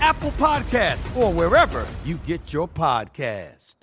Apple Podcast, or wherever you get your podcast.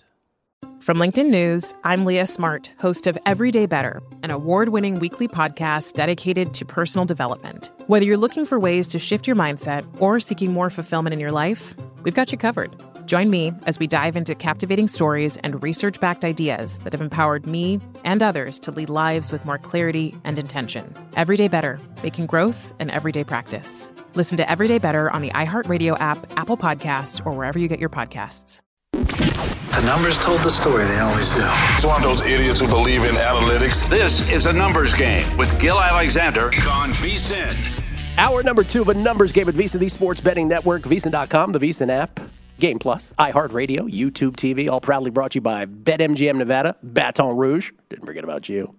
From LinkedIn News, I'm Leah Smart, host of Everyday Better, an award winning weekly podcast dedicated to personal development. Whether you're looking for ways to shift your mindset or seeking more fulfillment in your life, we've got you covered. Join me as we dive into captivating stories and research backed ideas that have empowered me and others to lead lives with more clarity and intention. Everyday Better, making growth an everyday practice. Listen to Everyday Better on the iHeartRadio app, Apple Podcasts, or wherever you get your podcasts. The numbers told the story, they always do. It's one of those idiots who believe in analytics. This is a numbers game with Gill Alexander on VSIN. Hour number two of a numbers game at VSIN, the sports betting network, VSIN.com, the VSIN app, Game Plus, iHeartRadio, YouTube TV, all proudly brought to you by BetMGM Nevada, Baton Rouge. Didn't forget about you.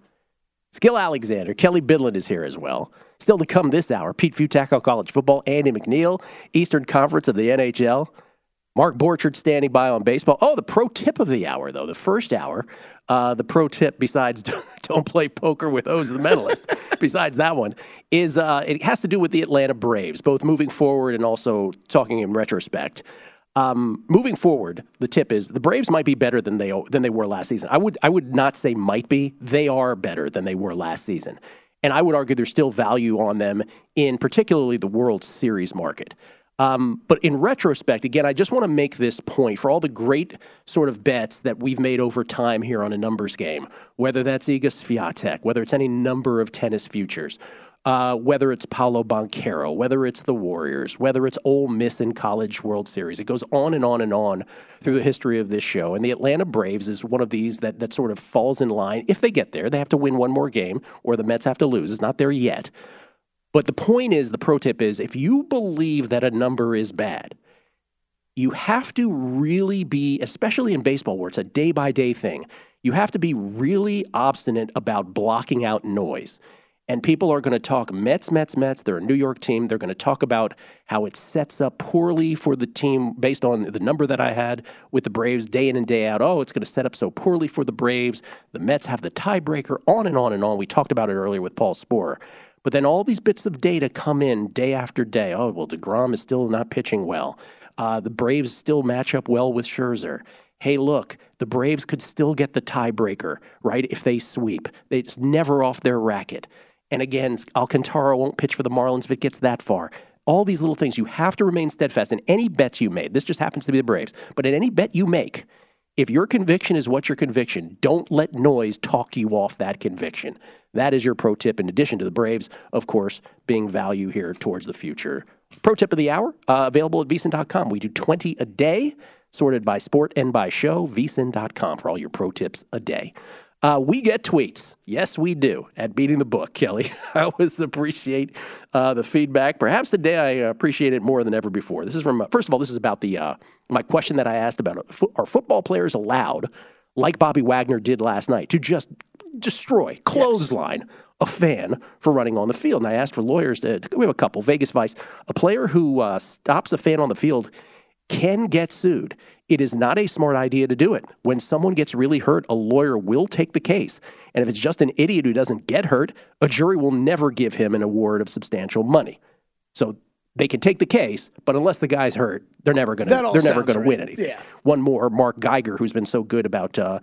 Skill Alexander. Kelly Bidlin is here as well. Still to come this hour, Pete Fiutak on college football, Andy McNeil, Eastern Conference of the NHL. Mark Borchard standing by on baseball. Oh, the pro tip of the hour, though, the first hour. Uh, the pro tip, besides don't play poker with Oz the Mentalist, besides that one, is uh, it has to do with the Atlanta Braves, both moving forward and also talking in retrospect. Um, moving forward, the tip is the Braves might be better than they than they were last season. I would I would not say might be. They are better than they were last season, and I would argue there's still value on them in particularly the World Series market. Um, but in retrospect, again, I just want to make this point for all the great sort of bets that we've made over time here on a numbers game, whether that's Iga Swiatek, whether it's any number of tennis futures, uh, whether it's Paolo Banchero, whether it's the Warriors, whether it's Ole Miss in College World Series. It goes on and on and on through the history of this show. And the Atlanta Braves is one of these that, that sort of falls in line. If they get there, they have to win one more game, or the Mets have to lose. It's not there yet. But the point is, the pro tip is if you believe that a number is bad, you have to really be, especially in baseball where it's a day by day thing, you have to be really obstinate about blocking out noise. And people are going to talk Mets, Mets, Mets. They're a New York team. They're going to talk about how it sets up poorly for the team based on the number that I had with the Braves day in and day out. Oh, it's going to set up so poorly for the Braves. The Mets have the tiebreaker, on and on and on. We talked about it earlier with Paul Sporer. But then all these bits of data come in day after day. Oh, well, DeGrom is still not pitching well. Uh, the Braves still match up well with Scherzer. Hey, look, the Braves could still get the tiebreaker, right, if they sweep. It's never off their racket. And again, Alcantara won't pitch for the Marlins if it gets that far. All these little things, you have to remain steadfast in any bets you made. This just happens to be the Braves. But in any bet you make, if your conviction is what your conviction, don't let noise talk you off that conviction. That is your pro tip, in addition to the Braves, of course, being value here towards the future. Pro tip of the hour, uh, available at vsin.com. We do 20 a day, sorted by sport and by show. vsin.com for all your pro tips a day. Uh, we get tweets. Yes, we do at Beating the Book, Kelly. I always appreciate uh, the feedback. Perhaps today I appreciate it more than ever before. This is from, uh, first of all, this is about the uh, my question that I asked about uh, are football players allowed, like Bobby Wagner did last night, to just destroy, clothesline yes. a fan for running on the field. And I asked for lawyers to, we have a couple. Vegas Vice, a player who uh, stops a fan on the field can get sued. It is not a smart idea to do it. When someone gets really hurt, a lawyer will take the case. And if it's just an idiot who doesn't get hurt, a jury will never give him an award of substantial money. So they can take the case, but unless the guy's hurt, they're never going to they're never going right. to win anything. Yeah. One more, Mark Geiger, who's been so good about uh,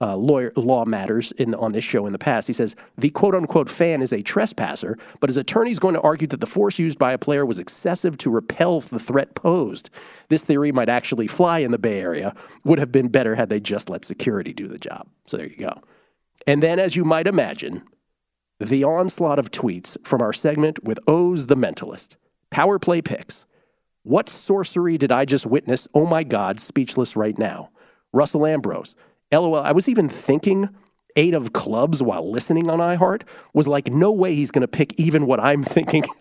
uh, lawyer law matters in on this show in the past. He says the quote unquote fan is a trespasser, but his attorney is going to argue that the force used by a player was excessive to repel the threat posed. This theory might actually fly in the Bay Area. Would have been better had they just let security do the job. So there you go. And then, as you might imagine, the onslaught of tweets from our segment with Oz the Mentalist. Power play picks. What sorcery did I just witness? Oh my God, speechless right now. Russell Ambrose. LOL. I was even thinking eight of clubs while listening on iHeart was like, no way he's going to pick even what I'm thinking.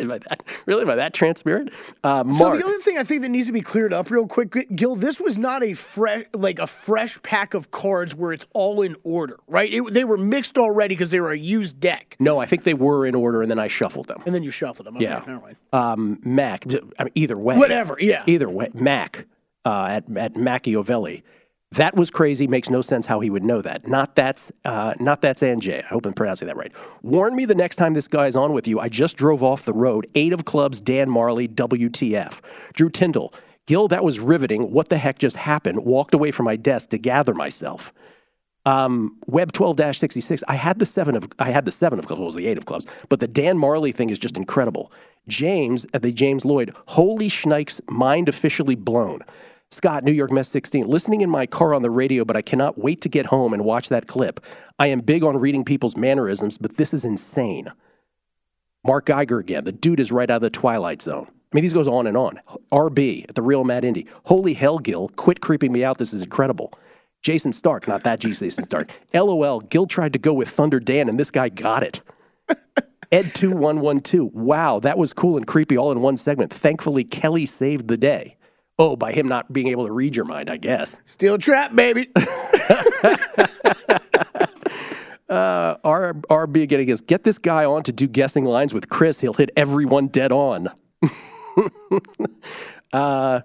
Am I that, really? Am I that transparent? Uh, So the other thing I think that needs to be cleared up real quick, Gill, this was not a fresh, like a fresh pack of cards where it's all in order, right? It, they were mixed already because they were a used deck, no, I think they were in order and then I shuffled them. and then you shuffled them. Okay, Yeah. never mind. um, Mac. I mean, either way, Whatever, yeah. Either way, Mac uh, at at Machiavelli. That was crazy. Makes no sense how he would know that. Not that's uh, not that's Anjay. I hope I'm pronouncing that right. Warn me the next time this guy's on with you. I just drove off the road. Eight of clubs. Dan Majerle. WTF. Drew Tyndall. Gill, that was riveting. What the heck just happened? Walked away from my desk to gather myself. Um, Web 12-66. I had the seven of I had the seven of clubs. It was the eight of clubs. But the Dan Majerle thing is just incredible. James at the James Lloyd. Holy schnikes! Mind officially blown. Scott, New York Mess 16. Listening in my car on the radio, but I cannot wait to get home and watch that clip. I am big on reading people's mannerisms, but this is insane. Mark Geiger again. The dude is right out of the Twilight Zone. I mean, these goes on and on. RB at the Real Mad Indy. Holy hell, Gill. Quit creeping me out. This is incredible. Jason Stark, not that Jason Stark. LOL, Gill tried to go with Thunder Dan, and this guy got it. Ed2112. Wow, that was cool and creepy all in one segment. Thankfully, Kelly saved the day. Oh, by him not being able to read your mind, I guess. Steel trap, baby. Uh, R- RB getting his get this guy on to do guessing lines with Chris. He'll hit everyone dead on. uh,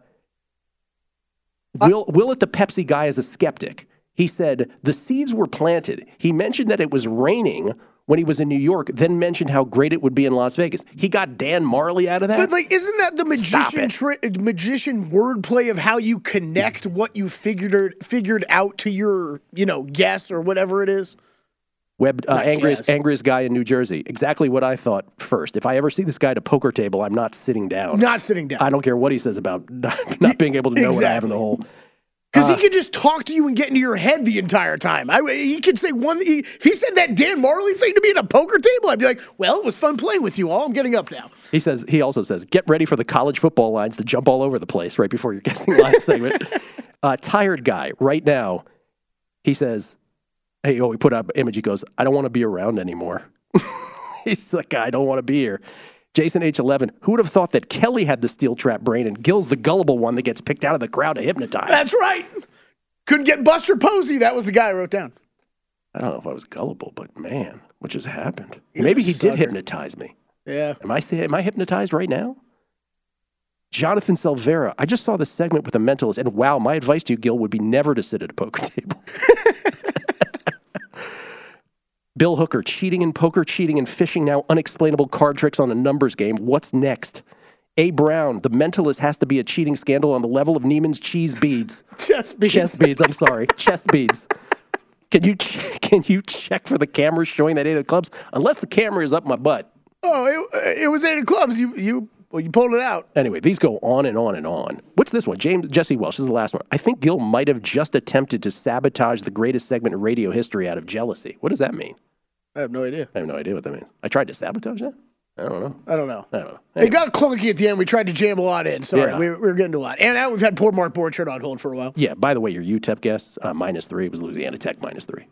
Will Will at the Pepsi guy is a skeptic. He said the seeds were planted. He mentioned that it was raining when he was in New York, then mentioned how great it would be in Las Vegas. He got Dan Majerle out of that. But like, isn't that the magician tri- magician wordplay of how you connect what you figured figured out to your you know guess or whatever it is? Web uh, angriest guess. angriest guy in New Jersey. Exactly what I thought first. If I ever see this guy at a poker table, I'm not sitting down. Not sitting down. I don't care what he says about not, not being able to know what I have in the hole. Because Uh, he could just talk to you and get into your head the entire time. I, he could say one. He, if he said that Dan Majerle thing to me at a poker table, I'd be like, "Well, it was fun playing with you all. I'm getting up now." He says he also says get ready for the college football lines to jump all over the place right before your guessing line segment. Uh, tired guy right now. He says, "Hey, oh, he put up image. He goes, I don't want to be around anymore. He's like, I don't want to be here." Jason H11, who would have thought that Kelly had the steel trap brain and Gill's the gullible one that gets picked out of the crowd to hypnotize? That's right. Couldn't get Buster Posey. That was the guy I wrote down. I don't know if I was gullible, but man, what just happened? You're Maybe he sucker. did hypnotize me. Yeah. Am I am I hypnotized right now? Jonathan Silvera, I just saw this segment with a mentalist, and wow, my advice to you, Gill, would be never to sit at a poker table. Bill Hooker, cheating in poker, cheating in fishing, now unexplainable card tricks on a numbers game. What's next? A. Brown, the mentalist has to be a cheating scandal on the level of Niemann's cheese beads. Chess beads. Chess beads, I'm sorry. Chess beads. Can you ch- can you check for the cameras showing that eight of clubs? Unless the camera is up my butt. Oh, it, it was eight of clubs. You you well, you pulled it out. Anyway, these go on and on and on. What's this one? James Jesse Welsh this is the last one. I think Gill might have just attempted to sabotage the greatest segment in radio history out of jealousy. What does that mean? I have no idea. I have no idea what that means. I tried to sabotage that. I don't know. I don't know. I don't know. It got clunky at the end. We tried to jam a lot in. Sorry, Yeah. we, we were getting to a lot. And now we've had poor Mark Borchardt on hold for a while. Yeah. By the way, your UTEP guess uh, minus three was Louisiana Tech minus three.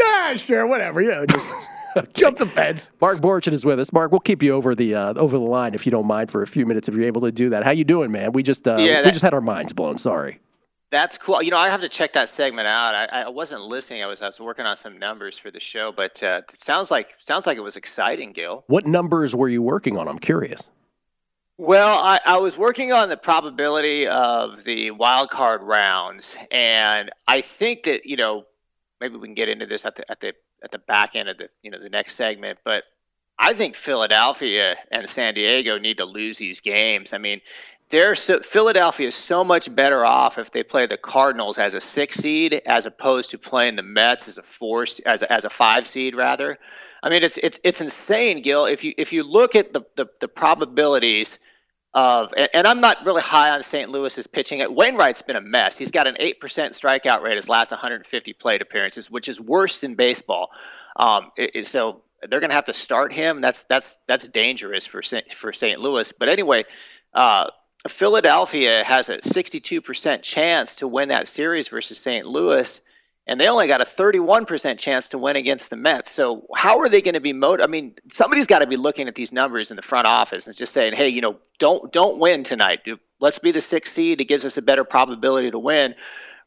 Ah, sure, whatever. You know, just jump the fence. Mark Borchardt is with us. Mark, we'll keep you over the uh, over the line if you don't mind for a few minutes if you're able to do that. How you doing, man? We just uh, Yeah, we just had our minds blown. Sorry. That's cool. You know, I have to check that segment out. I, I wasn't listening. I was I was working on some numbers for the show, but uh, it sounds like sounds like it was exciting, Gill. What numbers were you working on? I'm curious. Well, I, I was working on the probability of the wild card rounds, and I think that you know maybe we can get into this at the at the at the back end of the you know the next segment, but I think Philadelphia and San Diego need to lose these games. I mean, they're so, Philadelphia is so much better off if they play the Cardinals as a six seed as opposed to playing the Mets as a four as a, as a five seed rather. I mean, it's it's it's insane, Gill. If you if you look at the the, the probabilities of, and, and, I'm not really high on St. Louis's pitching. Wainwright's been a mess. He's got an eight percent strikeout rate his last 150 plate appearances, which is worse than baseball. Um, it, it, so they're going to have to start him. That's that's that's dangerous for for St. Louis. But anyway. Uh, Philadelphia has a 62% chance to win that series versus St. Louis, and they only got a 31% chance to win against the Mets. So how are they going to be motivated? I mean, somebody's got to be looking at these numbers in the front office and just saying, "Hey, you know, don't don't win tonight. Let's be the sixth seed. It gives us a better probability to win."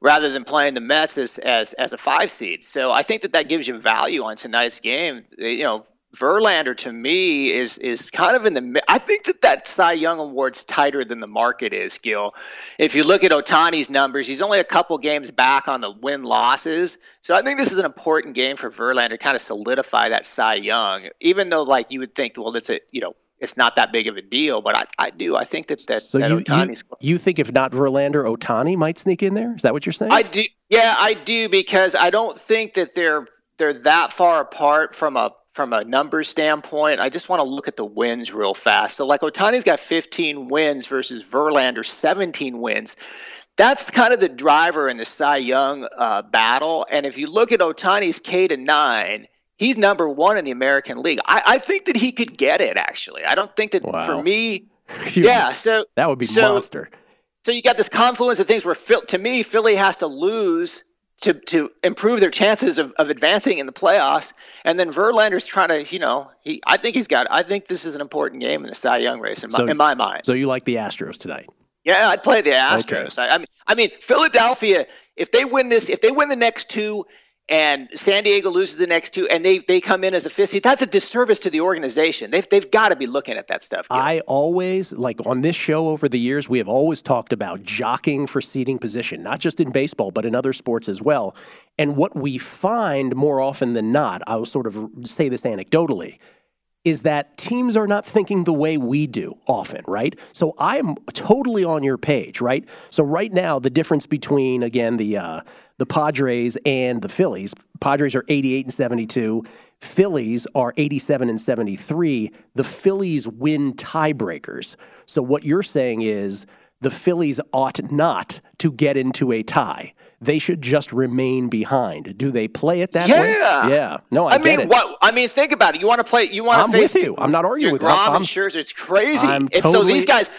Rather than playing the Mets as, as as a five seed, so I think that that gives you value on tonight's game. You know, Verlander to me is is kind of in the. I think that that Cy Young award's tighter than the market is, Gill. If you look at Ohtani's numbers, he's only a couple games back on the win losses. So I think this is an important game for Verlander to kind of solidify that Cy Young. Even though, like you would think, well, it's a you know it's not that big of a deal, but I, I do. I think that that, so that you, you, you think if not Verlander, Ohtani might sneak in there? Is that what you're saying? I do. Yeah, I do because I don't think that they're they're that far apart from a from a number standpoint, I just want to look at the wins real fast. So, like Ohtani's got 15 wins versus Verlander 17 wins. That's kind of the driver in the Cy Young uh, battle. And if you look at Ohtani's K to nine, he's number one in the American League. I, I think that he could get it. Actually, I don't think that wow. for me. yeah, so that would be so, monster. So you got this confluence of things where to me, Philly has to lose to to improve their chances of, of advancing in the playoffs. And then Verlander's trying to, you know, he I think he's got. I think this is an important game in the Cy Young race in my, so, in my mind. So you like the Astros tonight? Yeah, I'd play the Astros. Okay. I, I mean, I mean Philadelphia. If they win this, if they win the next two, and San Diego loses the next two, and they they come in as a fifth seed. That's a disservice to the organization. They've they've got to be looking at that stuff. I always like on this show over the years, we have always talked about jockeying for seating position, not just in baseball but in other sports as well. And what we find more often than not, I will sort of say this anecdotally, is that teams are not thinking the way we do often, right? So I'm totally on your page, right? So right now, the difference between again the uh, the Padres and the Phillies. Padres are 88 and 72. Phillies are 87 and 73. The Phillies win tiebreakers. So what you're saying is the Phillies ought not to get into a tie. They should just remain behind. Do they play it that yeah. way? Yeah. No, I, I mean, what? I mean, think about it. You want to play? You want to? I'm with you. I'm not arguing with you. I'm Scherzer. It's crazy. I'm it's totally, so these guys.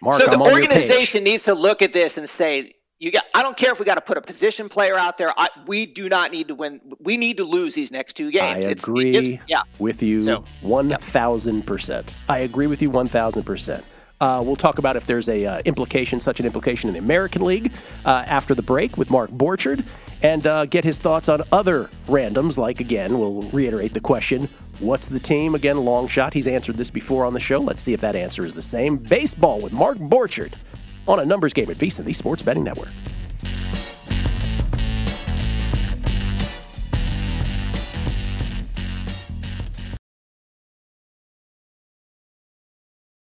Mark, so the I'm organization needs to look at this and say you got I don't care if we got to put a position player out there. I, we do not need to win. We need to lose these next two games. I it's, agree yeah. with you one thousand percent. I agree with you one thousand percent. Uh, we'll talk about if there's a uh, implication, such an implication in the American League uh, after the break with Mark Borchard, and uh, get his thoughts on other randoms. Like again, we'll reiterate the question: What's the team? Again, long shot. He's answered this before on the show. Let's see if that answer is the same. Baseball with Mark Borchard on a numbers game at VSiN, the Sports Betting Network.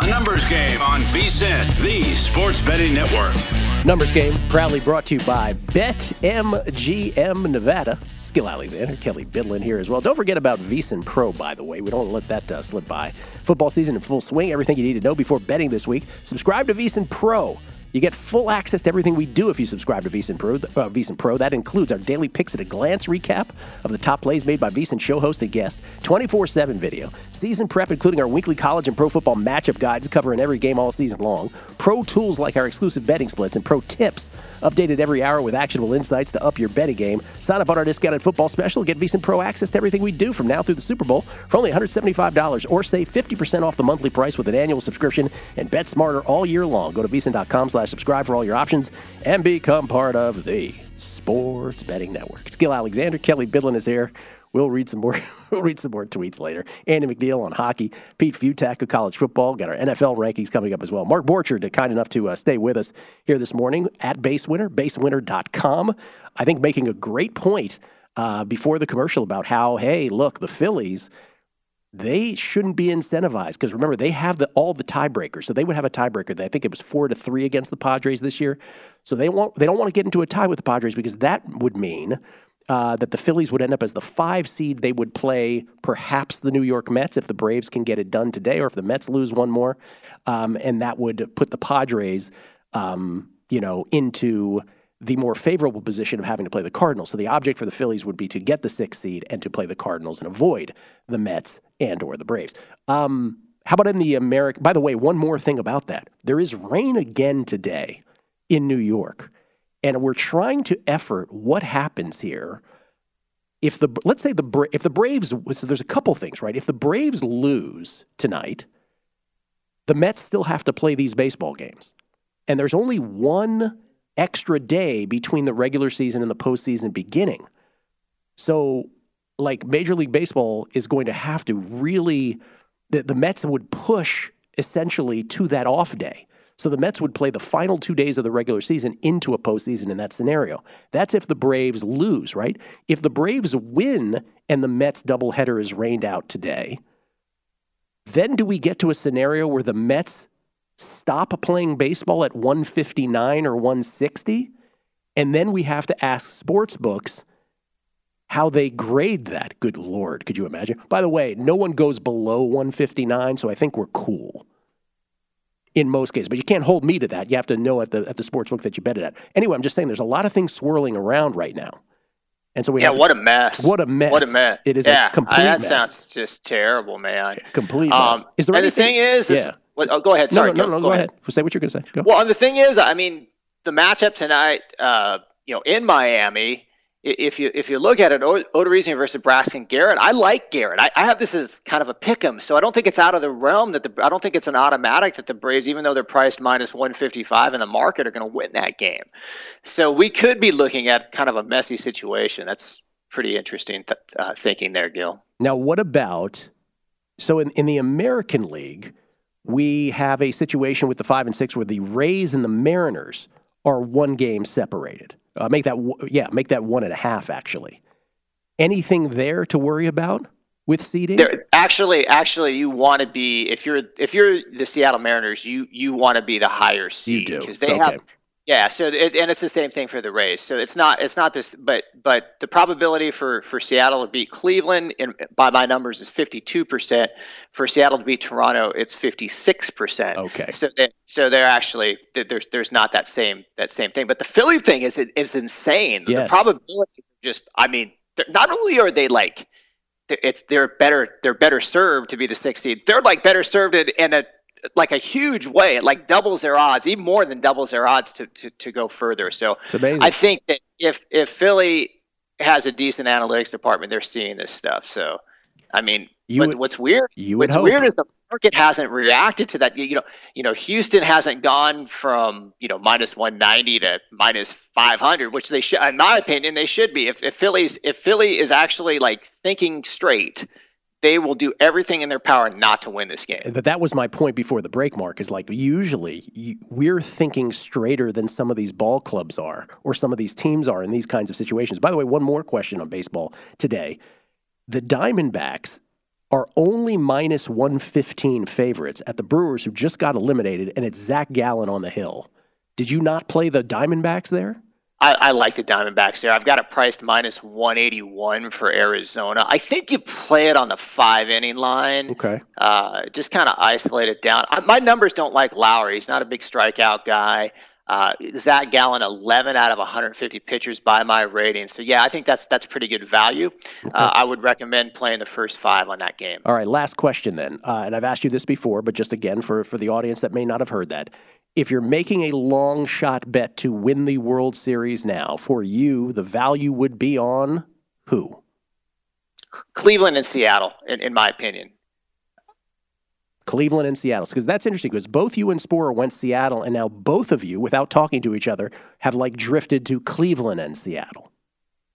A numbers game on VSIN, the sports betting network. Numbers game proudly brought to you by BetMGM Nevada. Skill Alexander, Kelly Bidlin here as well. Don't forget about VSIN Pro, by the way. We don't let that uh, slip by. Football season in full swing. Everything you need to know before betting this week. Subscribe to VSIN Pro. You get full access to everything we do if you subscribe to VSIN Pro. Uh, VSIN Pro. That includes our daily picks at a glance recap of the top plays made by VSIN show host and guest, 24/7 video, season prep, including our weekly college and pro football matchup guides covering every game all season long, pro tools like our exclusive betting splits, and pro tips updated every hour with actionable insights to up your betting game. Sign up on our discounted football special. Get VSIN Pro access to everything we do from now through the Super Bowl for only $175, or save 50% off the monthly price with an annual subscription and bet smarter all year long. Go to VSIN.com slash subscribe for all your options and become part of the Sports Betting Network. Skill Alexander, Kelly Bidlin is here. We'll read some more. we'll read some more tweets later. Andy McNeil on hockey. Pete Fiutak of college football. Got our NFL rankings coming up as well. Mark Borchard, kind enough to uh, stay with us here this morning at BaseWinner, BaseWinner.com. I think making a great point uh, before the commercial about how, hey, look, the Phillies they shouldn't be incentivized because remember they have the, all the tiebreakers. So they would have a tiebreaker. I think it was four to three against the Padres this year. So they want they don't want to get into a tie with the Padres because that would mean uh, that the Phillies would end up as the five seed. They would play perhaps the New York Mets if the Braves can get it done today, or if the Mets lose one more, um, and that would put the Padres, um, you know, into the more favorable position of having to play the Cardinals. So the object for the Phillies would be to get the sixth seed and to play the Cardinals and avoid the Mets and or the Braves. Um, how about in the American? By the way, one more thing about that: there is rain again today in New York, and we're trying to effort what happens here. If the let's say the if the Braves so there's a couple things right. If the Braves lose tonight, the Mets still have to play these baseball games, and there's only one extra day between the regular season and the postseason beginning. So, like Major League Baseball is going to have to really, the, the Mets would push essentially to that off day. So the Mets would play the final two days of the regular season into a postseason in that scenario. That's if the Braves lose, right? If the Braves win and the Mets doubleheader is rained out today, then do we get to a scenario where the Mets stop playing baseball at 159 or 160? And then we have to ask sports books how they grade that. Good lord, could you imagine? By the way, no one goes below 159, so I think we're cool in most cases. But you can't hold me to that. You have to know at the at the sports book that you bet it at. Anyway, I'm just saying there's a lot of things swirling around right now. And so we yeah, have to- what a mess! What a mess! What a mess! It is yeah, a complete that mess. sounds just terrible, man. complete Um, mess. Is there and anything? the thing is, is what, oh, go ahead. Sorry, no, no, Gill, no. Go, ahead. Say what you're going to say. Go. Well, and the thing is, I mean, the matchup tonight, uh, you know, in Miami, if you if you look at it, Odorizzi versus Braxton Garrett, I like Garrett. I, I have this as kind of a pick 'em, so I don't think it's out of the realm that the I don't think it's an automatic that the Braves, even though they're priced minus 155 in the market, are going to win that game. So we could be looking at kind of a messy situation. That's pretty interesting th- uh, thinking there, Gill. Now, what about so in, in the American League, we have a situation with the five and six where the Rays and the Mariners are one game separated. Uh, make that yeah, make that one and a half actually. Anything there to worry about with seeding? There, actually, actually, you want to be if you're if you're the Seattle Mariners, you you want to be the higher seed do. because they Okay. have. Yeah, so it, and it's the same thing for the Rays. So it's not it's not this, but but the probability for for Seattle to beat Cleveland, in, by my numbers, is fifty two percent. For Seattle to beat Toronto, it's fifty six percent. Okay. So they, so they're actually there's there's not that same that same thing. But the Philly thing is is insane. The probability just I mean, not only are they like they're- it's they're better they're better served to be the sixth seed. They're like better served in, in a like a huge way. It like doubles their odds, even more than doubles their odds to to, to go further. So It's amazing. I think that if if Philly has a decent analytics department, they're seeing this stuff. So I mean, would- what's weird? you would what's hope. weird is the market hasn't reacted to that. You, you know, you know, Houston hasn't gone from you know minus 190 to minus 500, which they should, in my opinion, they should be. If if Philly's if Philly is actually like thinking straight, they will do everything in their power not to win this game. But that was my point before the break, Mark. Is like usually we're thinking straighter than some of these ball clubs are, or some of these teams are in these kinds of situations. By the way, one more question on baseball today: the Diamondbacks are only minus one fifteen favorites at the Brewers, who just got eliminated, and it's Zach Gallen on the hill. Did you not play the Diamondbacks there? I, I like the Diamondbacks there. I've got it priced minus 181 for Arizona. I think you play it on the five inning line. Okay. Uh, just kind of isolate it down. I, my numbers don't like Lowry. He's not a big strikeout guy. Uh, Zach Gallen, 11 out of 150 pitchers by my rating. So yeah, I think that's that's pretty good value. Uh, I would recommend playing the first five on that game. All right, last question then. Uh, and I've asked you this before, but just again for, for the audience that may not have heard that. If you're making a long shot bet to win the World Series now, for you, the value would be on who? Cleveland and Seattle, in, in my opinion. Cleveland and Seattle. Because that's interesting because both you and Sporer went Seattle, and now both of you, without talking to each other, have like drifted to Cleveland and Seattle.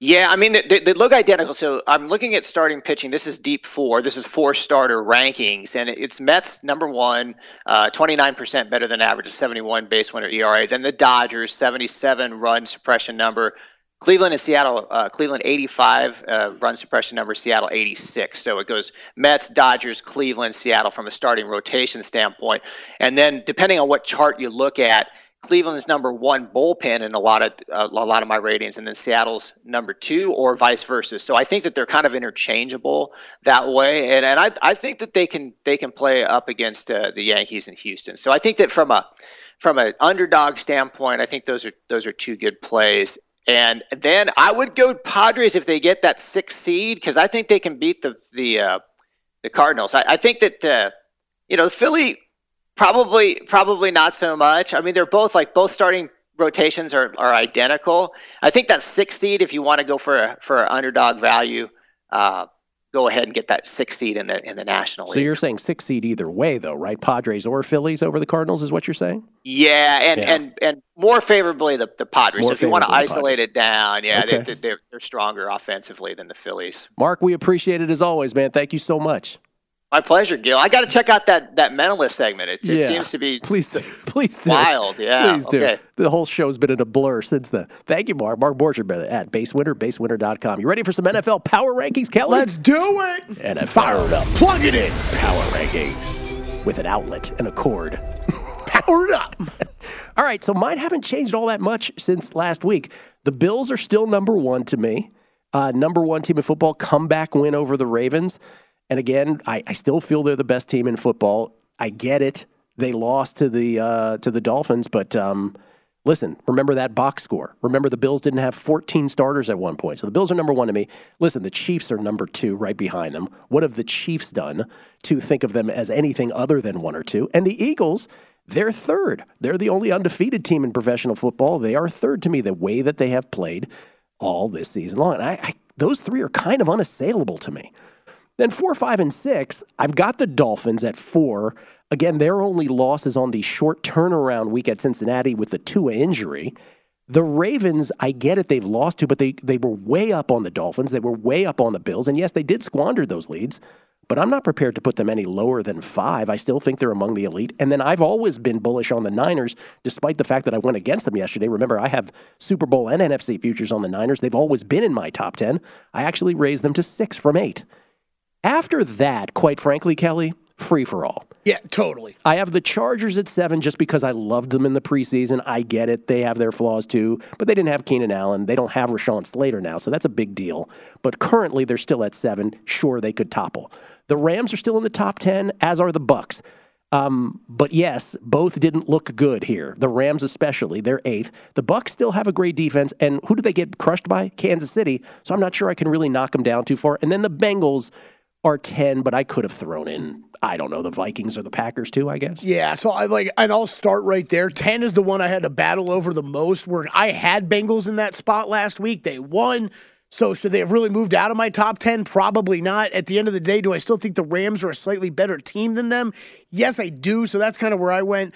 Yeah, I mean, they, they- look identical. So I'm looking at starting pitching. This is deep four. This is four starter rankings, and it's Mets number one, uh, 29% better than average, a 71 base winner ERA. Then the Dodgers, 77 run suppression number. Cleveland and Seattle, uh, Cleveland 85 uh, run suppression number, Seattle 86. So it goes Mets, Dodgers, Cleveland, Seattle from a starting rotation standpoint. And then depending on what chart you look at, Cleveland's number one bullpen in a lot of uh, a lot of my ratings, and then Seattle's number two, or vice versa. So I think that they're kind of interchangeable that way, and and I I think that they can they can play up against uh, the Yankees in Houston. So I think that from a from an underdog standpoint, I think those are those are two good plays. And then I would go Padres if they get that sixth seed because I think they can beat the the uh, the Cardinals. I, I think that uh, you know Philly probably probably not so much. I mean, they're both like both starting rotations are, are identical. I think that six seed, if you want to go for a for an underdog value, uh, go ahead and get that six seed in the in the National So you're saying six seed either way, though, right? Padres or Phillies over the Cardinals is what you're saying? Yeah, and Yeah. and and more favorably the the Padres. So if you want to isolate it down, yeah, Okay. they, they're they're stronger offensively than the Phillies. Mark, we appreciate it as always, man. Thank you so much. My pleasure, Gill. I got to check out that that mentalist segment. It, it Yeah. seems to be Please do. Please do. wild. Yeah. Please do. Okay. The whole show's been in a blur since then. Thank you, Mark. Mark Borchardt at BaseWinner, BaseWinner.com. You ready for some NFL power rankings, Kelly? Let's do it. NFL Fire it up. Plug it in. power rankings with an outlet and a cord. Powered up. All right, so mine haven't changed all that much since last week. The Bills are still number one to me. uh, number one team in football, comeback win over the Ravens. And again, I, I still feel they're the best team in football. I get it. They lost to the uh, to the Dolphins, but um, listen, remember that box score. Remember the Bills didn't have 14 starters at one point, so the Bills are number one to me. Listen, the Chiefs are number two, right behind them. What have the Chiefs done to think of them as anything other than one or two? And the Eagles. They're third. They're the only undefeated team in professional football. They are third to me the way that they have played all this season long. And I, I, those three are kind of unassailable to me. Then four, five, and six, I've got the Dolphins at four. Again, their only loss is on the short turnaround week at Cincinnati with the Tua injury. The Ravens, I get it, they've lost to, but they, they were way up on the Dolphins. They were way up on the Bills. And yes, they did squander those leads, but I'm not prepared to put them any lower than five. I still think they're among the elite. And then I've always been bullish on the Niners, despite the fact that I went against them yesterday. Remember, I have Super Bowl and NFC futures on the Niners. They've always been in my top 10. I actually raised them to six from eight. After that, quite frankly, Kelly, free for all. Yeah, totally. I have the Chargers at seven just because I loved them in the preseason. I get it. They have their flaws too, but they didn't have Keenan Allen. They don't have Rashawn Slater now, so that's a big deal. But currently, they're still at seven. Sure, they could topple. The Rams are still in the top 10, as are the Bucs. Um, but yes, both didn't look good here. The Rams, especially, they're eighth. The Bucs still have a great defense, and who did they get crushed by? Kansas City. So I'm not sure I can really knock them down too far. And then the Bengals are 10, but I could have thrown in, I don't know, the Vikings or the Packers too, I guess. Yeah, so I like, and I'll start right there. 10 is the one I had to battle over the most, where I had Bengals in that spot last week. They won. So should they have really moved out of my top 10? Probably not. At the end of the day, do I still think the Rams are a slightly better team than them? Yes, I do. So that's kind of where I went.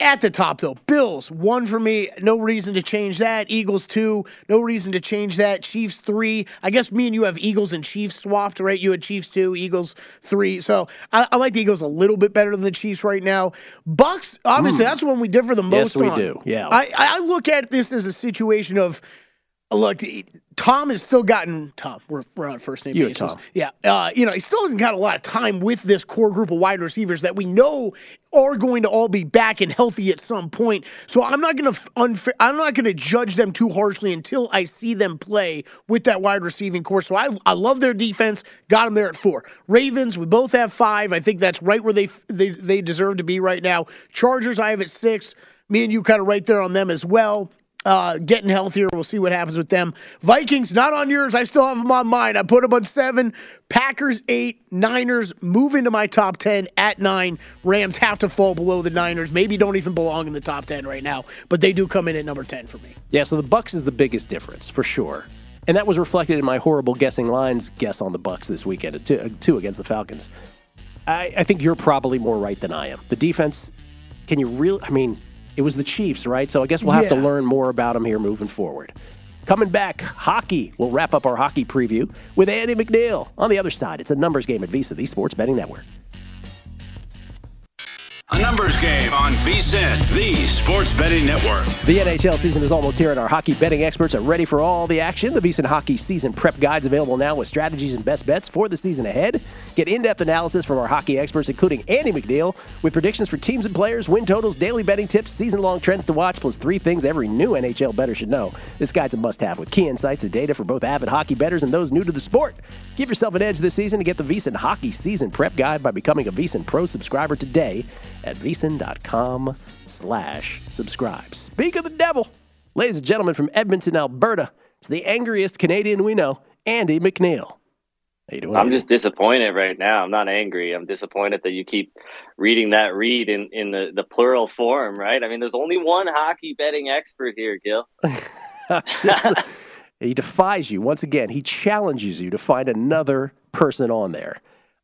At the top, though, Bills, one for me. No reason to change that. Eagles, two. No reason to change that. Chiefs, three. I guess me and you have Eagles and Chiefs swapped, right? You had Chiefs, two. Eagles, three. So I, I like the Eagles a little bit better than the Chiefs right now. Bucs, obviously, mm. that's when we differ the most Yes, we on. do. Yeah. I, I look at this as a situation of look, Tom has still gotten Tom. We're, we're on first name You and basis. Tom. Yeah, uh, you know he still hasn't got a lot of time with this core group of wide receivers that we know are going to all be back and healthy at some point. So I'm not going to unfair. I'm not going to judge them too harshly until I see them play with that wide receiving core. So I I love their defense. Got them there at four. Ravens. We both have five. I think that's right where they they they deserve to be right now. Chargers. I have at six. Me and you kind of right there on them as well uh, getting healthier. We'll see what happens with them. Vikings, not on yours. I still have them on mine. I put them on seven. Packers, eight. Niners move into my top 10 at nine. Rams have to fall below the Niners. Maybe don't even belong in the top 10 right now, but they do come in at number 10 for me. Yeah, so the Bucs is the biggest difference for sure. And that was reflected in my horrible guessing lines guess on the Bucs this weekend, two, uh, two against the Falcons. I, I think you're probably more right than I am. The defense, can you really? I mean, it was the Chiefs, right? So I guess we'll have to learn more about them here moving forward. Coming back, hockey. We'll wrap up our hockey preview with Andy McNeil. On the other side, it's a numbers game at VSiN, the Sports Betting Network. A numbers game on VSIN, the Sports Betting Network. The NHL season is almost here, and our hockey betting experts are ready for all the action. The VSiN Hockey Season Prep Guide's available now with strategies and best bets for the season ahead. Get in-depth analysis from our hockey experts, including Andy McNeil, with predictions for teams and players, win totals, daily betting tips, season-long trends to watch, plus three things every new NHL bettor should know. This guide's a must-have with key insights and data for both avid hockey bettors and those new to the sport. Give yourself an edge this season to get the VSiN Hockey Season Prep Guide by becoming a VSiN Pro subscriber today at VSiN.com slash subscribe. Speak of the devil, ladies and gentlemen from Edmonton, Alberta, it's the angriest Canadian we know, Andy McNeil. How you doing? I'm just disappointed right now. I'm not angry. I'm disappointed that you keep reading that read in, in the, the plural form, right? I mean, there's only one hockey betting expert here, Gill. Just- he defies you once again. He challenges you to find another person on there.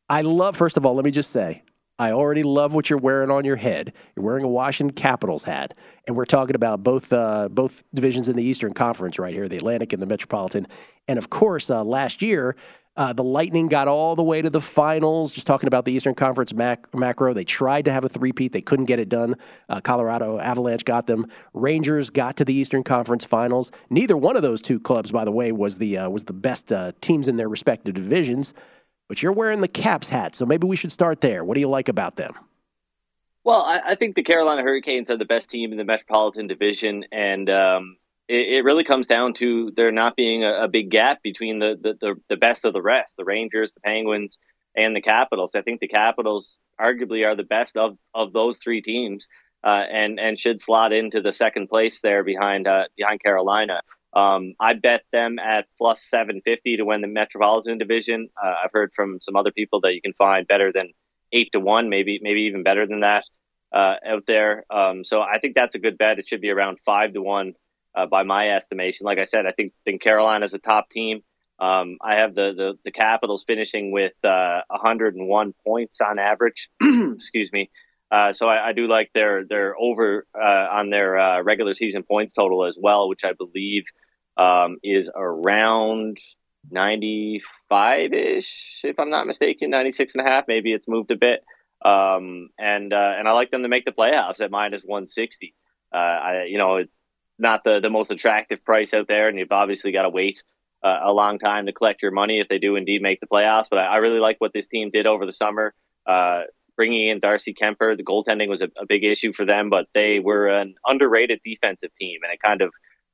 I love. First of all, let me just say, I already love what you're wearing on your head. You're wearing a Washington Capitals hat, and we're talking about both uh, both divisions in the Eastern Conference right here, the Atlantic and the Metropolitan. And of course, uh, last year. Uh, the Lightning got all the way to the finals. Just talking about the Eastern Conference mac- macro, they tried to have a three-peat. They couldn't get it done. Uh, Colorado Avalanche got them. Rangers got to the Eastern Conference Finals. Neither one of those two clubs, by the way, was the uh, was the best uh, teams in their respective divisions. But you're wearing the Caps hat, so maybe we should start there. What do you like about them? Well, I, I think the Carolina Hurricanes are the best team in the Metropolitan Division, and um, it, it really comes down to there not being a, a big gap between the, the, the the best of the rest, the Rangers, the Penguins, and the Capitals. I think the Capitals arguably are the best of of those three teams, uh, and and should slot into the second place there behind uh, behind Carolina. Um, I bet them at plus 750 to win the Metropolitan Division. Uh, I've heard from some other people that you can find better than eight to one, maybe maybe even better than that uh, out there. Um, so I think that's a good bet. It should be around five to one uh, by my estimation. Like I said, I think think Carolina's a top team. Um, I have the, the, the Capitals finishing with uh, 101 points on average. Excuse me. Uh, so I, I, do like their their over uh, on their uh, regular season points total as well, which I believe um, is around 95 ish, if I'm not mistaken, 96 and a half. Maybe it's moved a bit. Um, and uh, and I like them to make the playoffs at minus 160. Uh, I you know it's not the the most attractive price out there, and you've obviously got to wait a long time to collect your money if they do indeed make the playoffs. But I, I really like what this team did over the summer. Uh, bringing in Darcy Kuemper, the goaltending was a, a, big issue for them, but they were an underrated defensive team, and it kind of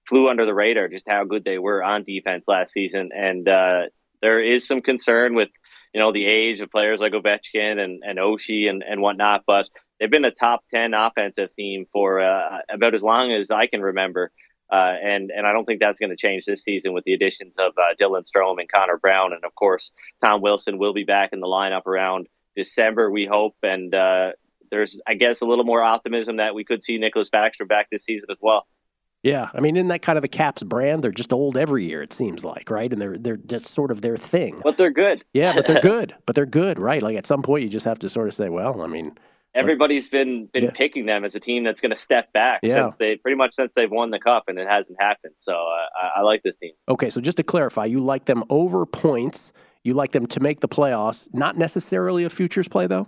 flew under the radar just how good they were on defense last season. And uh, there is some concern with you know the age of players like Ovechkin and and Oshie and and whatnot, but they've been a top ten offensive team for uh, about as long as I can remember. Uh, and and I don't think that's going to change this season with the additions of uh, Dylan Strome and Connor Brown, and of course Tom Wilson will be back in the lineup around December, we hope. And uh, there's, I guess, a little more optimism that we could see Nicklas Backstrom back this season as well. Yeah, I mean, isn't that kind of the Caps brand? They're just old every year, it seems like, right? And they're they're just sort of their thing. But they're good. Yeah, but they're good. but they're good, right? Like at some point, you just have to sort of say, well, I mean, everybody's been been yeah. picking them as a team that's going to step back yeah. since they pretty much since they've won the cup, and it hasn't happened. So uh, I, I like this team. Okay, so just to clarify, you like them over points. You like them to make the playoffs, not necessarily a futures play, though.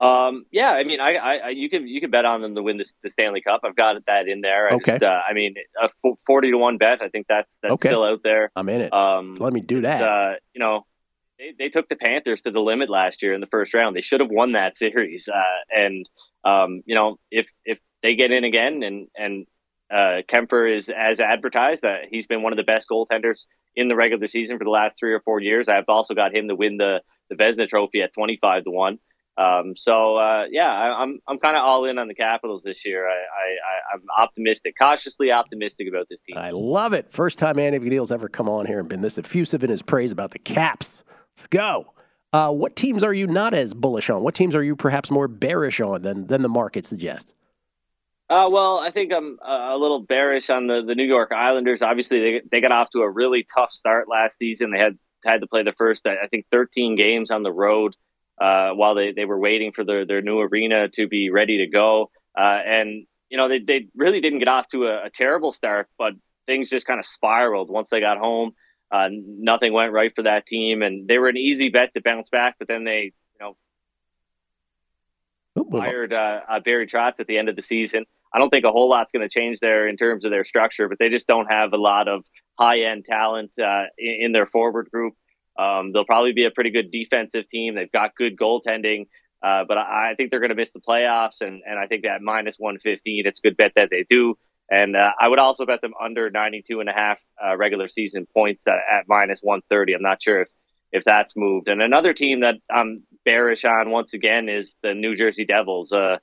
Um, yeah, I mean, I, I, you can you can bet on them to win the Stanley Cup. I've got that in there. I okay. Just, uh, I mean, a forty to one bet. I think that's that's okay. still out there. I'm in it. Um, let me do that. Uh, you know, they, they took the Panthers to the limit last year in the first round. They should have won that series. Uh, and um, you know, if if they get in again and and uh, Kuemper is as advertised that he's been one of the best goaltenders in the regular season for the last three or four years. I've also got him to win the the Vezina Trophy at twenty five to one. Um, so uh, yeah, I, am I'm, I'm kind of all in on the Capitals this year. I, I, am optimistic, cautiously optimistic about this team. I love it. First time Andy McNeil's ever come on here and been this effusive in his praise about the Caps. Let's go. Uh, what teams are you not as bullish on? What teams are you perhaps more bearish on than than the market suggests? Uh, well, I think I'm a little bearish on the, the New York Islanders. Obviously, they, they got off to a really tough start last season. They had had to play the first, I think, 13 games on the road uh, while they, they were waiting for their, their new arena to be ready to go. Uh, and, you know, they, they really didn't get off to a, a terrible start, but things just kind of spiraled once they got home. Uh, nothing went right for that team, and they were an easy bet to bounce back, but then they, you know, hired uh, uh, Barry Trotz at the end of the season. I don't think a whole lot's going to change there in terms of their structure, but they just don't have a lot of high end talent uh, in, in, their forward group. Um, they'll probably be a pretty good defensive team. They've got good goaltending, uh, but I, I, think they're going to miss the playoffs. And, and I think that minus 115, it's a good bet that they do. And uh, I would also bet them under 92 and a half uh, regular season points at, at minus 130. I'm not sure if, if that's moved. And another team that I'm bearish on once again is the New Jersey Devils. Uh,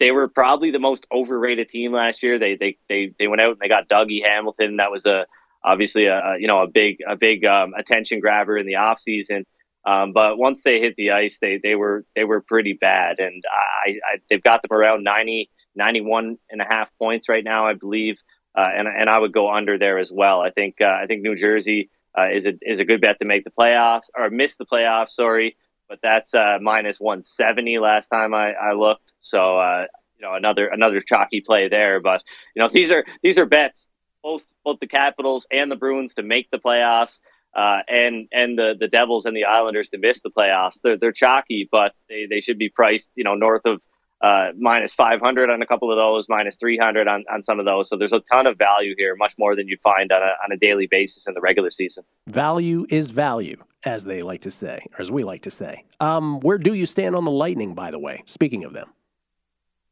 they were probably the most overrated team last year. They they they, they went out and they got Dougie Hamilton. That was a obviously a, you know a big a big um, attention grabber in the offseason. Um, but once they hit the ice, they they were they were pretty bad, and I, I they've got them around 90, 91 and a half points right now, I believe, uh, and and I would go under there as well. I think uh, I think New Jersey uh, is a is a good bet to make the playoffs or miss the playoffs. Sorry, but that's uh, minus 170 last time I, I looked. So uh, you know another another chalky play there. But you know these are these are bets both both the Capitals and the Bruins to make the playoffs. Uh, and and the, the Devils and the Islanders to miss the playoffs. They're they're chalky, but they, they should be priced, you know, north of uh, minus 500 on a couple of those, minus 300 on, on some of those. So there's a ton of value here, much more than you'd find on a, on a daily basis in the regular season. Value is value, as they like to say, or as we like to say. Um, where do you stand on the Lightning, by the way, speaking of them?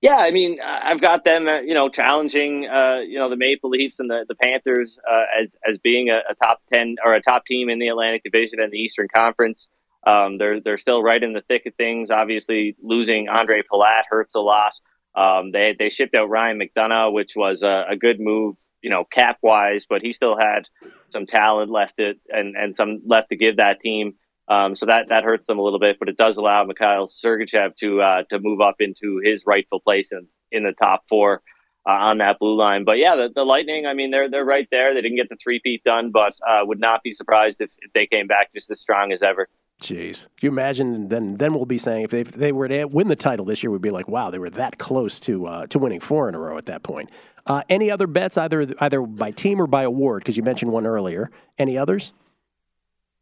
Yeah, I mean, I've got them, uh, you know, challenging, uh, you know, the Maple Leafs and the, the Panthers uh, as as being a, a, top ten or a top team in the Atlantic Division and the Eastern Conference. Um, they're they're still right in the thick of things. Obviously, losing Ondrej Palat hurts a lot. Um, they they shipped out Ryan McDonagh, which was a, a good move, you know, cap wise, but he still had some talent left it and and some left to give that team. Um, so that that hurts them a little bit, but it does allow Mikhail Sergachev to uh, to move up into his rightful place in, in the top four uh, on that blue line. But yeah, the, the Lightning, I mean, they're they're right there. They didn't get the three-peat done, but uh, would not be surprised if, if they came back just as strong as ever. Jeez, can you imagine? Then, then we'll be saying if they, if they were to win the title this year, we'd be like, wow, they were that close to uh, to winning four in a row at that point. Uh, any other bets, either either by team or by award? Because you mentioned one earlier. Any others?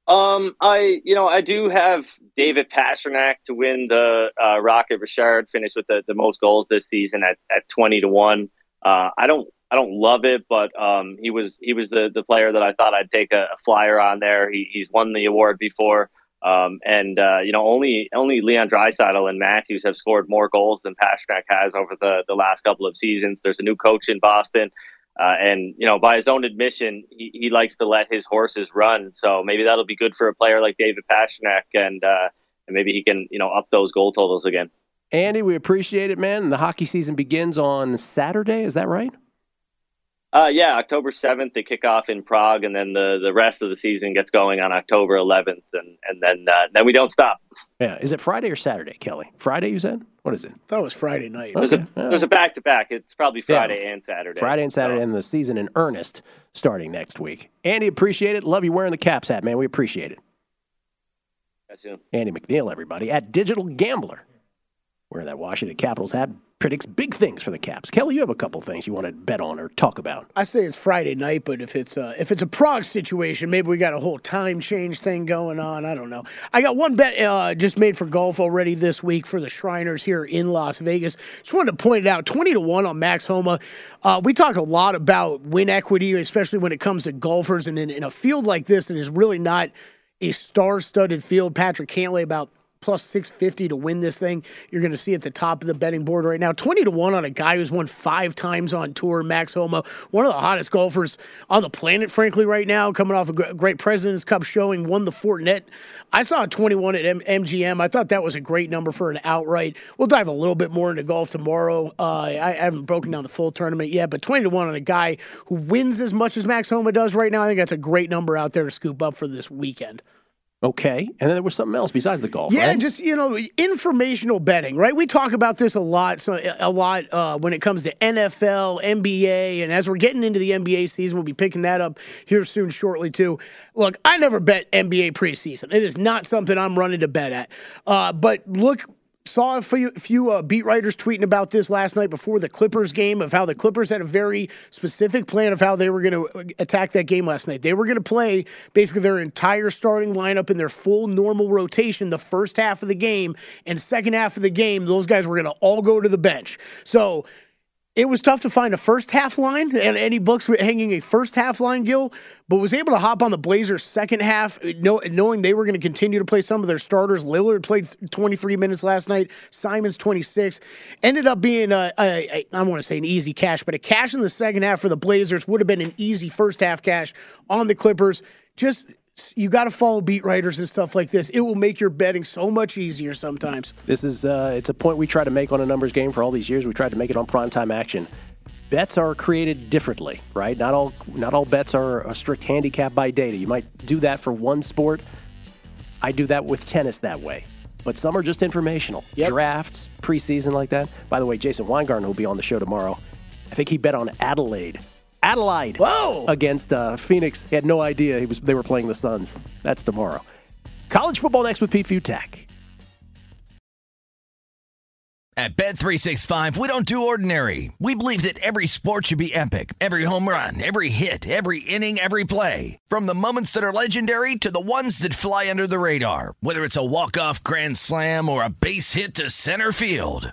Um, I you know I do have David Pastrnak to win the uh, Rocket Richard finish with the, the most goals this season at, at twenty to one. Uh, I don't I don't love it, but um, he was he was the, the player that I thought I'd take a, a flyer on there. He, he's won the award before, um, and uh, you know only only Leon Draisaitl and Matthews have scored more goals than Pastrnak has over the the last couple of seasons. There's a new coach in Boston. Uh, and you know, by his own admission, he, he likes to let his horses run. So maybe that'll be good for a player like David Pastrnak, and uh, and maybe he can you know up those goal totals again. Andy, we appreciate it, man. The hockey season begins on Saturday. Is that right? Uh, yeah, October 7th, they kick off in Prague, and then the, the rest of the season gets going on October 11th, and, and then uh, then we don't stop. Yeah. Is it Friday or Saturday, Kelly? Friday, you said? What is it? I thought it was Friday night. There's, a, there's a back to back. It's probably Friday yeah. and Saturday. Friday and Saturday, so. and the season in earnest starting next week. Andy, appreciate it. Love you wearing the Caps hat, man. We appreciate it. That's you. Andy McNeil, everybody, at Digital Gambler. Wearing that Washington Capitals hat predicts big things for the Caps. Kelly, you have a couple things you want to bet on or talk about. I say it's Friday night, but if it's a, if it's a Prague situation, maybe we got a whole time change thing going on. I don't know. I got one bet uh, just made for golf already this week for the Shriners here in Las Vegas. Just wanted to point it out: twenty to one on Max Homa. Uh, we talk a lot about win equity, especially when it comes to golfers, and in, in a field like this that is really not a star-studded field. Patrick Cantlay about plus 650 to win this thing. You're going to see at the top of the betting board right now. 20 to 1 on a guy who's won five times on tour, Max Homa, one of the hottest golfers on the planet, frankly, right now, coming off a great President's Cup showing, won the Fortinet. I saw a 21 at M- MGM. I thought that was a great number for an outright. We'll dive a little bit more into golf tomorrow. Uh, I, haven't broken down the full tournament yet, but 20 to 1 on a guy who wins as much as Max Homa does right now, I think that's a great number out there to scoop up for this weekend. Okay. And then there was something else besides the golf. Yeah, right? just you know, informational betting, right? We talk about this a lot, so a lot uh, when it comes to NFL, NBA, and as we're getting into the NBA season, we'll be picking that up here soon, shortly too. Look, I never bet NBA preseason. It is not something I'm running to bet at. Uh, but look saw a few, few uh, beat writers tweeting about this last night before the Clippers game of how the Clippers had a very specific plan of how they were going to uh, attack that game last night. They were going to play basically their entire starting lineup in their full normal rotation the first half of the game, and second half of the game, those guys were going to all go to the bench. So it was tough to find a first half line and any books hanging a first half line, Gill, but was able to hop on the Blazers second half, knowing they were going to continue to play some of their starters. Lillard played 23 minutes last night, Simons 26. Ended up being, a, a, a, I want to say an easy cash, but a cash in the second half for the Blazers would have been an easy first half cash on the Clippers. Just you got to follow beat writers and stuff like this. It will make your betting so much easier sometimes. This is uh, it's a point we try to make on a numbers game for all these years. We tried to make it on primetime action. Bets are created differently, right? Not all not all bets are a strict handicap by data. You might do that for one sport. I do that with tennis that way. But some are just informational. Yep. Drafts, preseason like that. By the way, Jason Weingarten will be on the show tomorrow. I think he bet on Adelaide Adelaide. Whoa! Against uh, Phoenix. He had no idea he was they were playing the Suns. That's tomorrow. College football next with Pete Fiutak. At Bet365, we don't do ordinary. We believe that every sport should be epic. Every home run, every hit, every inning, every play. From the moments that are legendary to the ones that fly under the radar. Whether it's a walk-off grand slam or a base hit to center field.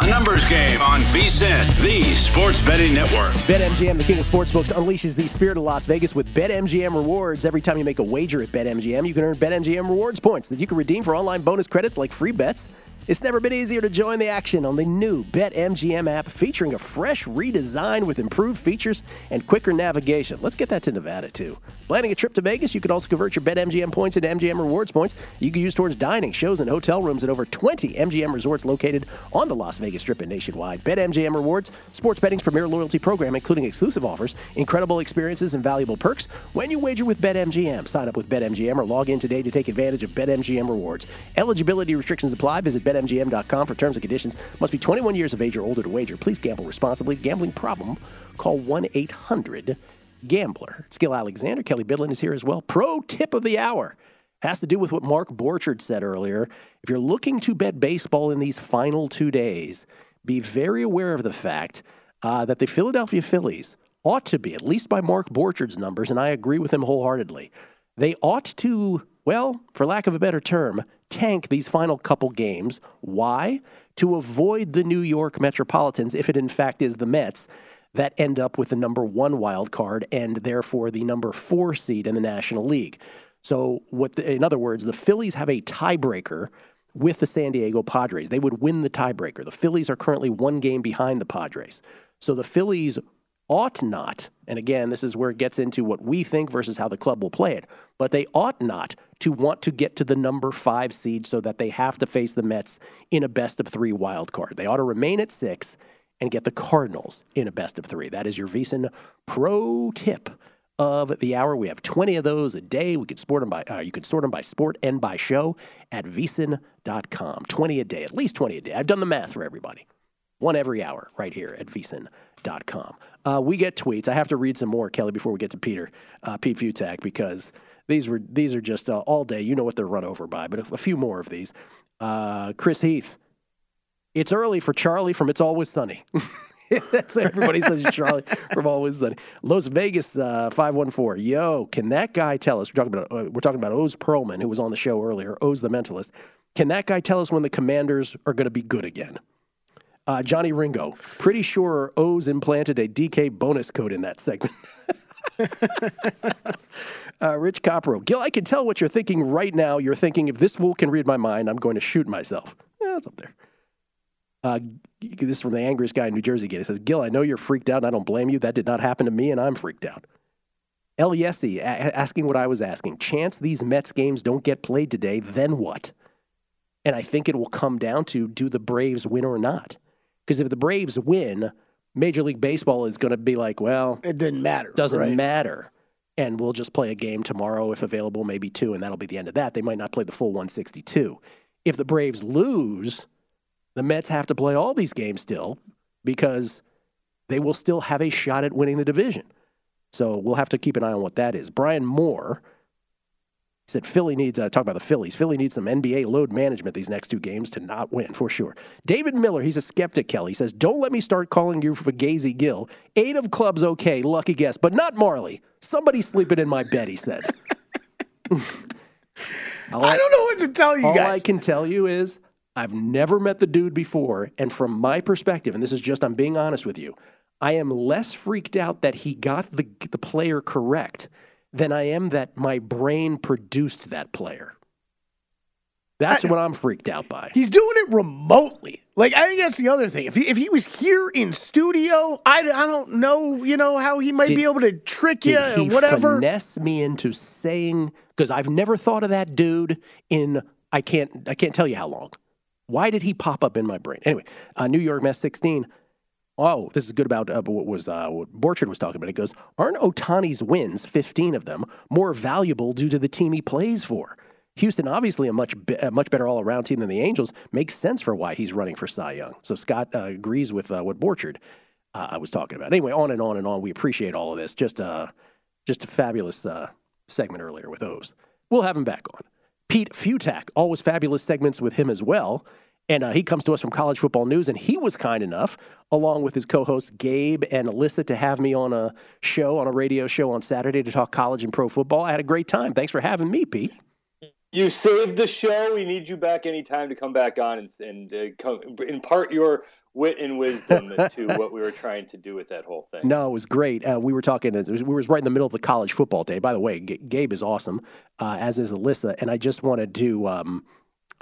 A numbers game on VSiN, the sports betting network. BetMGM, the king of sportsbooks, unleashes the spirit of Las Vegas with BetMGM rewards. Every time you make a wager at BetMGM, you can earn BetMGM rewards points that you can redeem for online bonus credits like free bets. It's never been easier to join the action on the new BetMGM app featuring a fresh redesign with improved features and quicker navigation. Let's get that to Nevada too. Planning a trip to Vegas, you can also convert your BetMGM points into MGM rewards points you can use towards dining, shows, and hotel rooms at over 20 MGM resorts located on the Las Vegas Strip and nationwide. BetMGM rewards, sports betting's premier loyalty program, including exclusive offers, incredible experiences, and valuable perks when you wager with BetMGM. Sign up with BetMGM or log in today to take advantage of BetMGM rewards. Eligibility restrictions apply. Visit BetMGM.com for terms and conditions. Must be 21 years of age or older to wager. Please gamble responsibly. Gambling problem? Call 1 800 Gambler. Gill Alexander. Kelly Bidlin is here as well. Pro tip of the hour has to do with what Mark Borchard said earlier. If you're looking to bet baseball in these final two days, be very aware of the fact uh, that the Philadelphia Phillies ought to be, at least by Mark Borchard's numbers, and I agree with him wholeheartedly, they ought to, well, for lack of a better term, tank these final couple games. Why? To avoid the New York Metropolitans, if it in fact is the Mets, that end up with the number one wild card and therefore the number four seed in the National League. So, what the, in other words, the Phillies have a tiebreaker with the San Diego Padres. They would win the tiebreaker. The Phillies are currently one game behind the Padres. So the Phillies ought not, and again, this is where it gets into what we think versus how the club will play it, but they ought not to want to get to the number five seed so that they have to face the Mets in a best of three wild card. They ought to remain at six and get the Cardinals in a best of three. That is your VSiN pro tip of the hour. We have 20 of those a day. We could sort them by uh, you could sort them by sport and by show at vsin.com. 20 a day, at least 20 a day. I've done the math for everybody. One every hour right here at vsin.com. Uh, we get tweets. I have to read some more, Kelly, before we get to Peter, uh, Pete Fiutak, because these were these are just uh, all day. You know what they're run over by, but a, a few more of these. Uh, Chris Heath. It's early for Charlie from It's Always Sunny. That's what everybody says. Charlie from Always Sunny. Las Vegas uh, five one four. Yo, can that guy tell us? We're talking about uh, we're talking about Oz Pearlman, who was on the show earlier. Oz the mentalist. Can that guy tell us when the Commanders are going to be good again? Uh, Johnny Ringo. Pretty sure Oz implanted a DK bonus code in that segment. uh, Rich Copro. Gill, I can tell what you're thinking right now. You're thinking, if this fool can read my mind, I'm going to shoot myself. Yeah, that's up there. Uh, this is from the angriest guy in New Jersey again. It says, Gill, I know you're freaked out, and I don't blame you. That did not happen to me, and I'm freaked out. El Yesi a- asking what I was asking. Chance these Mets games don't get played today, then what? And I think it will come down to do the Braves win or not? Because if the Braves win, Major League Baseball is going to be like, well, it didn't matter. Doesn't right? matter. And we'll just play a game tomorrow if available, maybe two, and that'll be the end of that. They might not play the full 162. If the Braves lose, the Mets have to play all these games still because they will still have a shot at winning the division. So we'll have to keep an eye on what that is. Brian Moore said Philly needs, uh, talk about the Phillies. Philly needs some NBA load management these next two games to not win, for sure. David Miller, he's a skeptic, Kelly. Says, Don't let me start calling you Fugazi Gill. Eight of clubs, okay, lucky guess, but not Marley. Somebody sleeping in my bed, he said. I don't know what to tell you all guys. I can tell you is I've never met the dude before, and from my perspective, and this is just I'm being honest with you, I am less freaked out that he got the the player correct than I am that my brain produced that player. That's what I'm freaked out by. He's doing it remotely. Like I think that's the other thing. If he, if he was here in studio, I, I don't know, you know, how he might Did- be able to trick you or whatever. finesse me into saying because I've never thought of that dude in I can't I can't tell you how long. Why did he pop up in my brain? Anyway, uh, New York Mets 16. Oh, this is good about uh, what was uh, what Borchard was talking about. It goes, aren't Ohtani's wins, 15 of them, more valuable due to the team he plays for? Houston, obviously a much be- a much better all around team than the Angels, makes sense for why he's running for Cy Young. So Scott uh, agrees with uh, what Borchard uh, I was talking about. Anyway, on and on and on. We appreciate all of this. Just uh, just a fabulous uh, segment earlier with Oz. We'll have him back on. Pete Fiutak, always fabulous segments with him as well. And uh, he comes to us from College Football News, and he was kind enough, along with his co-hosts Gabe and Alyssa, to have me on a show, on a radio show on Saturday to talk college and pro football. I had a great time. Thanks for having me, Pete. You saved the show. We need you back anytime to come back on and, and uh, come, impart your wit and wisdom to what we were trying to do with that whole thing. No, it was great. Uh, we were talking. Was, we was right in the middle of the college football day. By the way, G- Gabe is awesome, uh, as is Alyssa. And I just wanted to, um,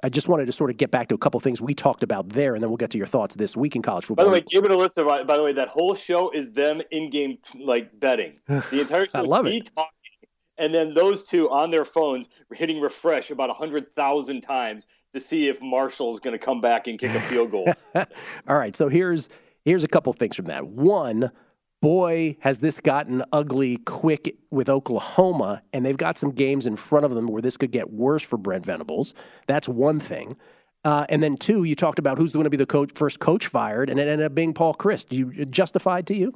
I just wanted to sort of get back to a couple things we talked about there, and then we'll get to your thoughts this week in college football. By the way, Gabe and Alyssa, by, by the way, that whole show is them in-game like betting. The entire show I love is me talking, and then those two on their phones hitting refresh about a hundred thousand times to see if Marshall's going to come back and kick a field goal. All right, so here's here's a couple things from that. One, boy, has this gotten ugly quick with Oklahoma, and they've got some games in front of them where this could get worse for Brent Venables. That's one thing. Uh, and then two, you talked about who's going to be the coach, first coach fired, and it ended up being Paul Chryst. You justified to you?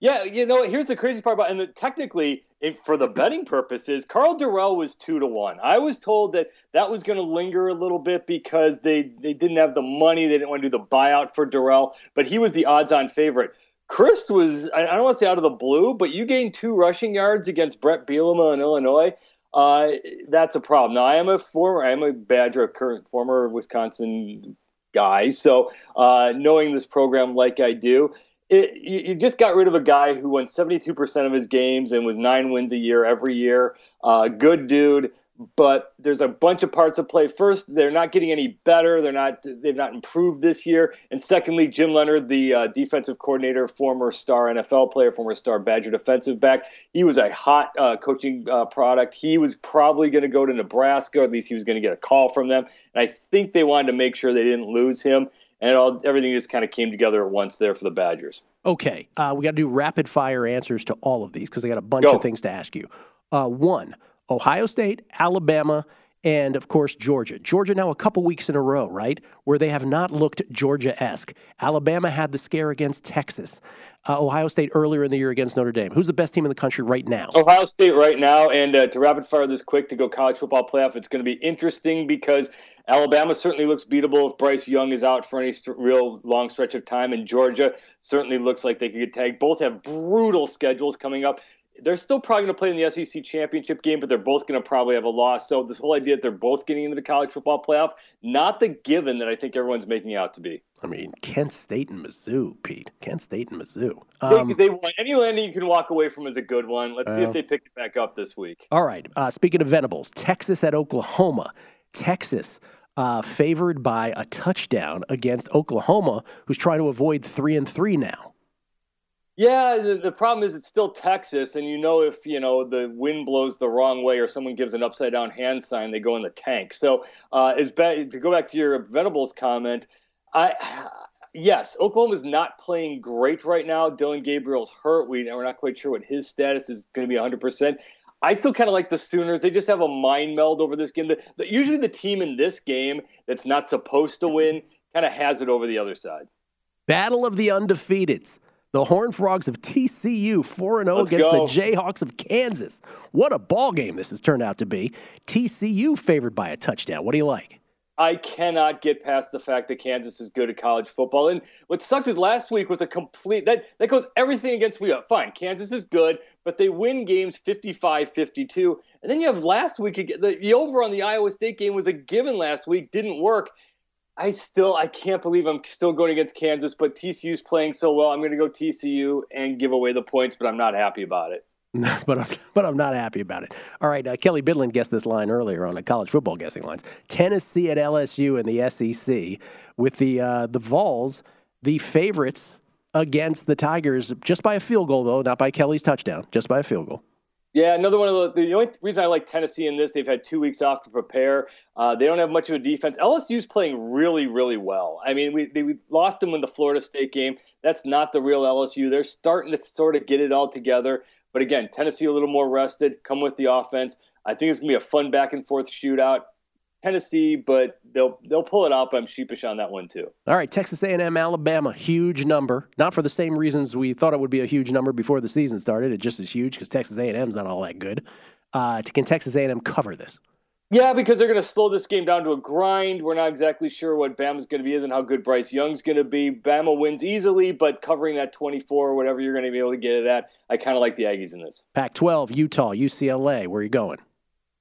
Yeah, you know, here's the crazy part about, and the, technically, if, for the betting purposes, Karl Dorrell was two to one. I was told that that was going to linger a little bit because they they didn't have the money, they didn't want to do the buyout for Dorrell, but he was the odds-on favorite. Chryst was, I don't want to say out of the blue, but you gained two rushing yards against Bret Bielema in Illinois. Uh, that's a problem. Now, I am a former, I am a Badger, current former Wisconsin guy. So, uh, knowing this program like I do, it, you, you just got rid of a guy who won 72% of his games and was nine wins a year every year. Uh, good dude, but there's a bunch of parts of play. First, they're not getting any better. They're not. They've not improved this year. And secondly, Jim Leonhard, the uh, defensive coordinator, former star NFL player, former star Badger defensive back, he was a hot uh, coaching uh, product. He was probably going to go to Nebraska, or at least he was going to get a call from them. And I think they wanted to make sure they didn't lose him. And all everything just kind of came together at once there for the Badgers. Okay, uh, we got to do rapid fire answers to all of these because I got a bunch Go. of things to ask you. Uh, one, Ohio State, Alabama, and of course Georgia. Georgia now a couple weeks in a row, right, where they have not looked Georgia-esque. Alabama had the scare against Texas. Uh, Ohio State earlier in the year against Notre Dame. Who's the best team in the country right now? Ohio State right now. And uh, to rapid fire this quick to go college football playoff, it's going to be interesting because Alabama certainly looks beatable if Bryce Young is out for any st- real long stretch of time, and Georgia certainly looks like they could get tagged. Both have brutal schedules coming up they're still probably going to play in the SEC championship game, but they're both going to probably have a loss. So this whole idea that they're both getting into the college football playoff, not the given that I think everyone's making out to be. I mean, Kent State and Mizzou, Pete. Kent State and Mizzou. Um, they, they any landing you can walk away from is a good one. Let's uh, see if they pick it back up this week. All right. Uh, speaking of Venables, Texas at Oklahoma. Texas. Uh, favored by a touchdown against Oklahoma, who's trying to avoid three and three now. Yeah, the, the, problem is it's still Texas, and you know if you know the wind blows the wrong way or someone gives an upside down hand sign, they go in the tank. So, uh, is to go back to your Venables comment, I yes, Oklahoma's not playing great right now. Dillon Gabriel's hurt. We we're not quite sure what his status is going to be 100. percent I still kind of like the Sooners. They just have a mind meld over this game. The, the, usually, the team in this game that's not supposed to win kind of has it over the other side. Battle of the undefeateds. The Horned Frogs of TCU 4 0 against go. the Jayhawks of Kansas. What a ball game this has turned out to be. TCU favored by a touchdown. What do you like? I cannot get past the fact that Kansas is good at college football. And what sucked is last week was a complete that that goes everything against we up. Fine, Kansas is good, but they win games 55-52. And then you have last week the, the over on the Iowa State game was a given last week, didn't work. I still I can't believe I'm still going against Kansas, but TCU's playing so well. I'm going to go TCU and give away the points, but I'm not happy about it. but I'm but I'm not happy about it. All right, uh, Kelly Bidlin guessed this line earlier on the college football guessing lines. Tennessee at LSU in the SEC with the uh, the Vols, the favorites against the Tigers just by a field goal though, not by Kelly's touchdown, just by a field goal. Yeah, another one of the the only reason I like Tennessee in this, they've had two weeks off to prepare. Uh, they don't have much of a defense. LSU's playing really, really well. I mean, we they, we lost them in the Florida State game. That's not the real LSU. They're starting to sort of get it all together. But again, Tennessee a little more rested. Come with the offense. I think it's gonna be a fun back and forth shootout. Tennessee, but they'll they'll pull it. But I'm sheepish on that one too. All right, Texas A&M, Alabama, huge number. Not for the same reasons we thought it would be a huge number before the season started. It just is huge because Texas A&M's not all that good. Uh, can Texas A&M cover this? Yeah, because they're going to slow this game down to a grind. We're not exactly sure what Bama's going to be is and how good Bryce Young's going to be. Bama wins easily, but covering that 24 or whatever you're going to be able to get it at, I kind of like the Aggies in this. Pac-12, Utah, UCLA. Where are you going?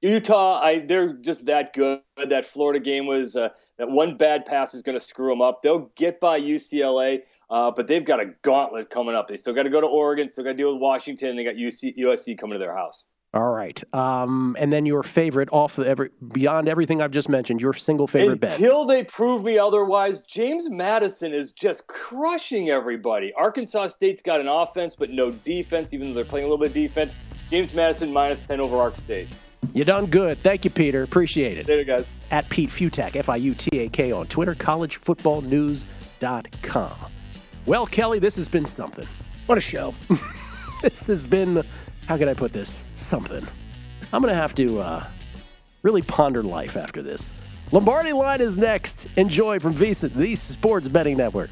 Utah, I they're just that good. That Florida game was uh, that one bad pass is going to screw them up. They'll get by UCLA, uh, but they've got a gauntlet coming up. They still got to go to Oregon, still got to deal with Washington. They got UC, USC coming to their house. All right, um, and then your favorite off the every beyond everything I've just mentioned, your single favorite Until bet. Until they prove me otherwise, James Madison is just crushing everybody. Arkansas State's got an offense but no defense, even though they're playing a little bit of defense. James Madison minus ten over Ark State. You done good. Thank you, Peter. Appreciate it. Later, guys. At Pete Fiutak, F I U T A K on Twitter, collegefootballnews.com. Well, Kelly, this has been something. What a show. this has been, how can I put this? Something. I'm going to have to uh, really ponder life after this. Lombardi line is next. Enjoy from VSiN, the Sports Betting Network.